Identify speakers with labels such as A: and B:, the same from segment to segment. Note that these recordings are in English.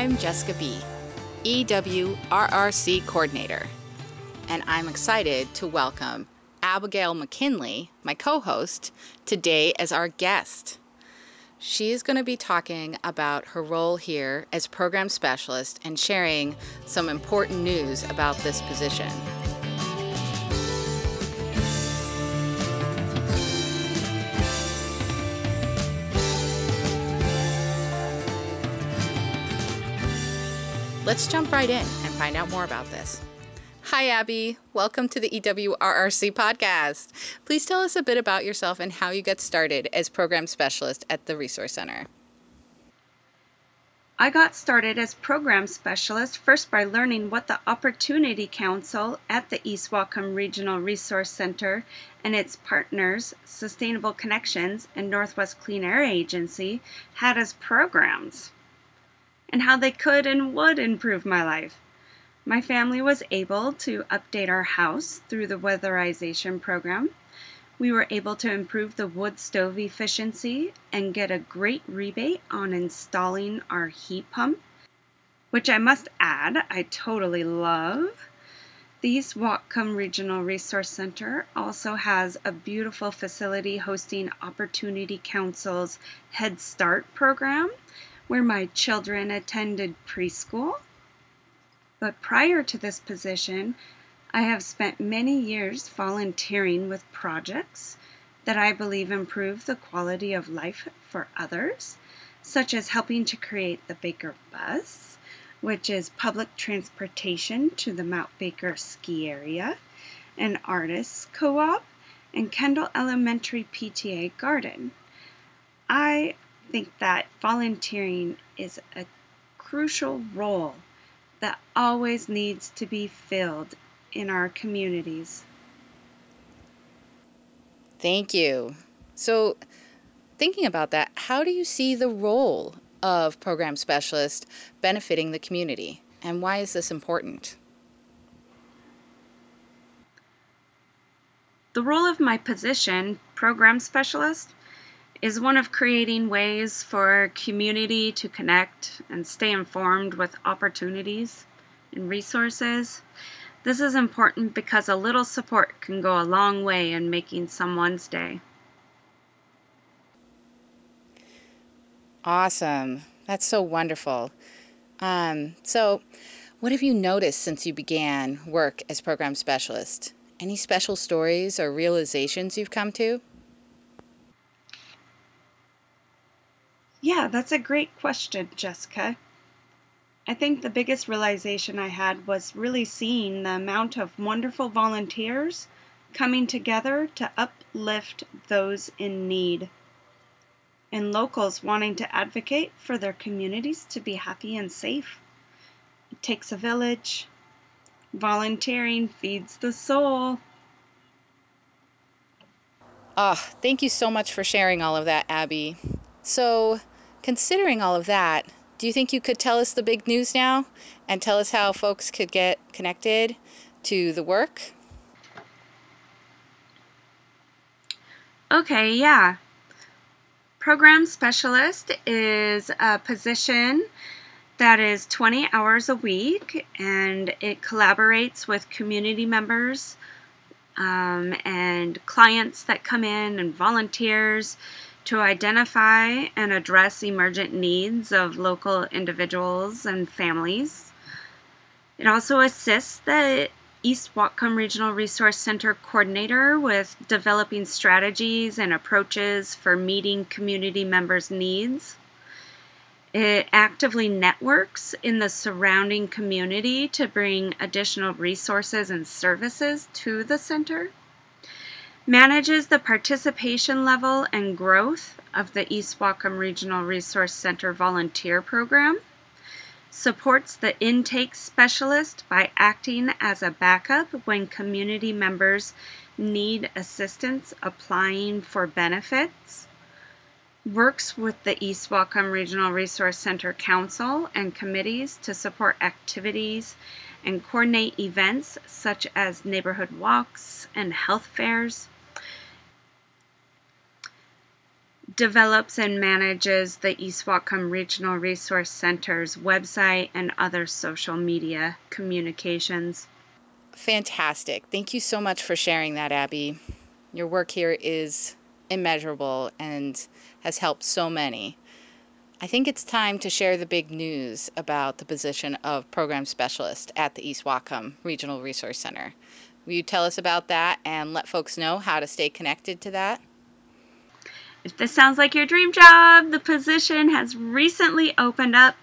A: I'm Jessica B., EWRRC Coordinator, and I'm excited to welcome Abigail McKinley, my co host, today as our guest. She is going to be talking about her role here as program specialist and sharing some important news about this position. Let's jump right in and find out more about this. Hi, Abby. Welcome to the EWRRC podcast. Please tell us a bit about yourself and how you got started as program specialist at the Resource Center.
B: I got started as program specialist first by learning what the Opportunity Council at the East Whatcom Regional Resource Center and its partners, Sustainable Connections and Northwest Clean Air Agency, had as programs and how they could and would improve my life. My family was able to update our house through the weatherization program. We were able to improve the wood stove efficiency and get a great rebate on installing our heat pump, which I must add, I totally love. The East Whatcom Regional Resource Center also has a beautiful facility hosting Opportunity Council's Head Start program where my children attended preschool. But prior to this position, I have spent many years volunteering with projects that I believe improve the quality of life for others, such as helping to create the Baker Bus, which is public transportation to the Mount Baker ski area, an artists co op, and Kendall Elementary PTA Garden. I think that volunteering is a crucial role that always needs to be filled in our communities.
A: Thank you. So, thinking about that, how do you see the role of program specialist benefiting the community, and why is this important?
B: The role of my position, program specialist, is one of creating ways for community to connect and stay informed with opportunities and resources. This is important because a little support can go a long way in making someone's day.
A: Awesome. That's so wonderful. Um, so, what have you noticed since you began work as program specialist? Any special stories or realizations you've come to?
B: Yeah, that's a great question, Jessica. I think the biggest realization I had was really seeing the amount of wonderful volunteers coming together to uplift those in need and locals wanting to advocate for their communities to be happy and safe. It takes a village. Volunteering feeds the soul.
A: Oh, thank you so much for sharing all of that, Abby. So, considering all of that, do you think you could tell us the big news now and tell us how folks could get connected to the work?
B: Okay, yeah. Program specialist is a position that is 20 hours a week and it collaborates with community members um, and clients that come in and volunteers to identify and address emergent needs of local individuals and families. It also assists the East Whatcom Regional Resource Center coordinator with developing strategies and approaches for meeting community members' needs. It actively networks in the surrounding community to bring additional resources and services to the center manages the participation level and growth of the East Whatcom Regional Resource Center volunteer program, supports the intake specialist by acting as a backup when community members need assistance applying for benefits, works with the East Whatcom Regional Resource Center Council and committees to support activities and coordinate events such as neighborhood walks and health fairs, develops and manages the East Whatcom Regional Resource Center's website and other social media communications.
A: Fantastic. Thank you so much for sharing that, Abby. Your work here is immeasurable and has helped so many. I think it's time to share the big news about the position of program specialist at the East Whatcom Regional Resource Center. Will you tell us about that and let folks know how to stay connected to that?
B: If this sounds like your dream job, the position has recently opened up.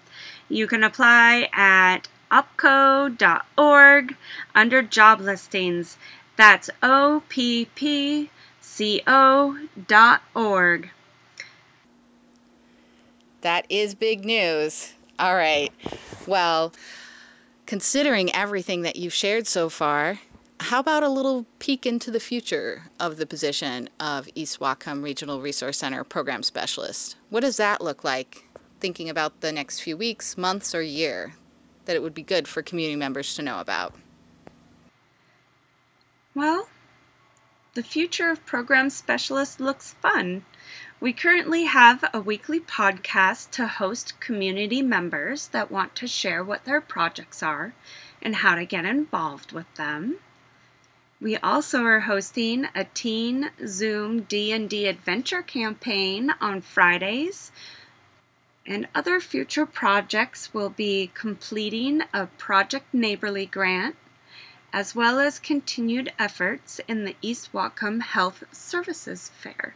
B: You can apply at oppco.org under job listings. That's O P P C O dot org.
A: That is big news. All right. Well, considering everything that you've shared so far, how about a little peek into the future of the position of East Whatcom Regional Resource Center Program Specialist? What does that look like, thinking about the next few weeks, months, or year, that it would be good for community members to know about?
B: Well, the future of Program Specialist looks fun. We currently have a weekly podcast to host community members that want to share what their projects are and how to get involved with them. We also are hosting a teen Zoom D&D adventure campaign on Fridays. And other future projects will be completing a Project Neighborly grant as well as continued efforts in the East Whatcom Health Services Fair.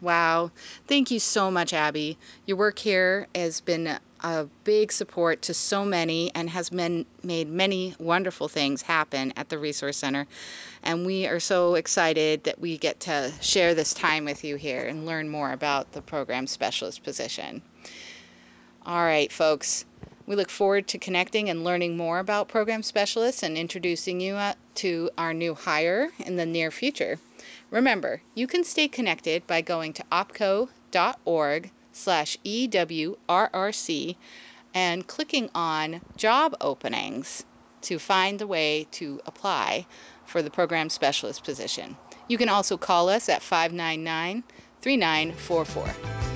A: Wow. Thank you so much, Abby. Your work here has been a big support to so many and has been, made many wonderful things happen at the Resource Center. And we are so excited that we get to share this time with you here and learn more about the program specialist position. All right, folks. We look forward to connecting and learning more about program specialists and introducing you uh, to our new hire in the near future. Remember, you can stay connected by going to oppco.org slash EWRRC and clicking on job openings to find the way to apply for the program specialist position. You can also call us at 599 3944.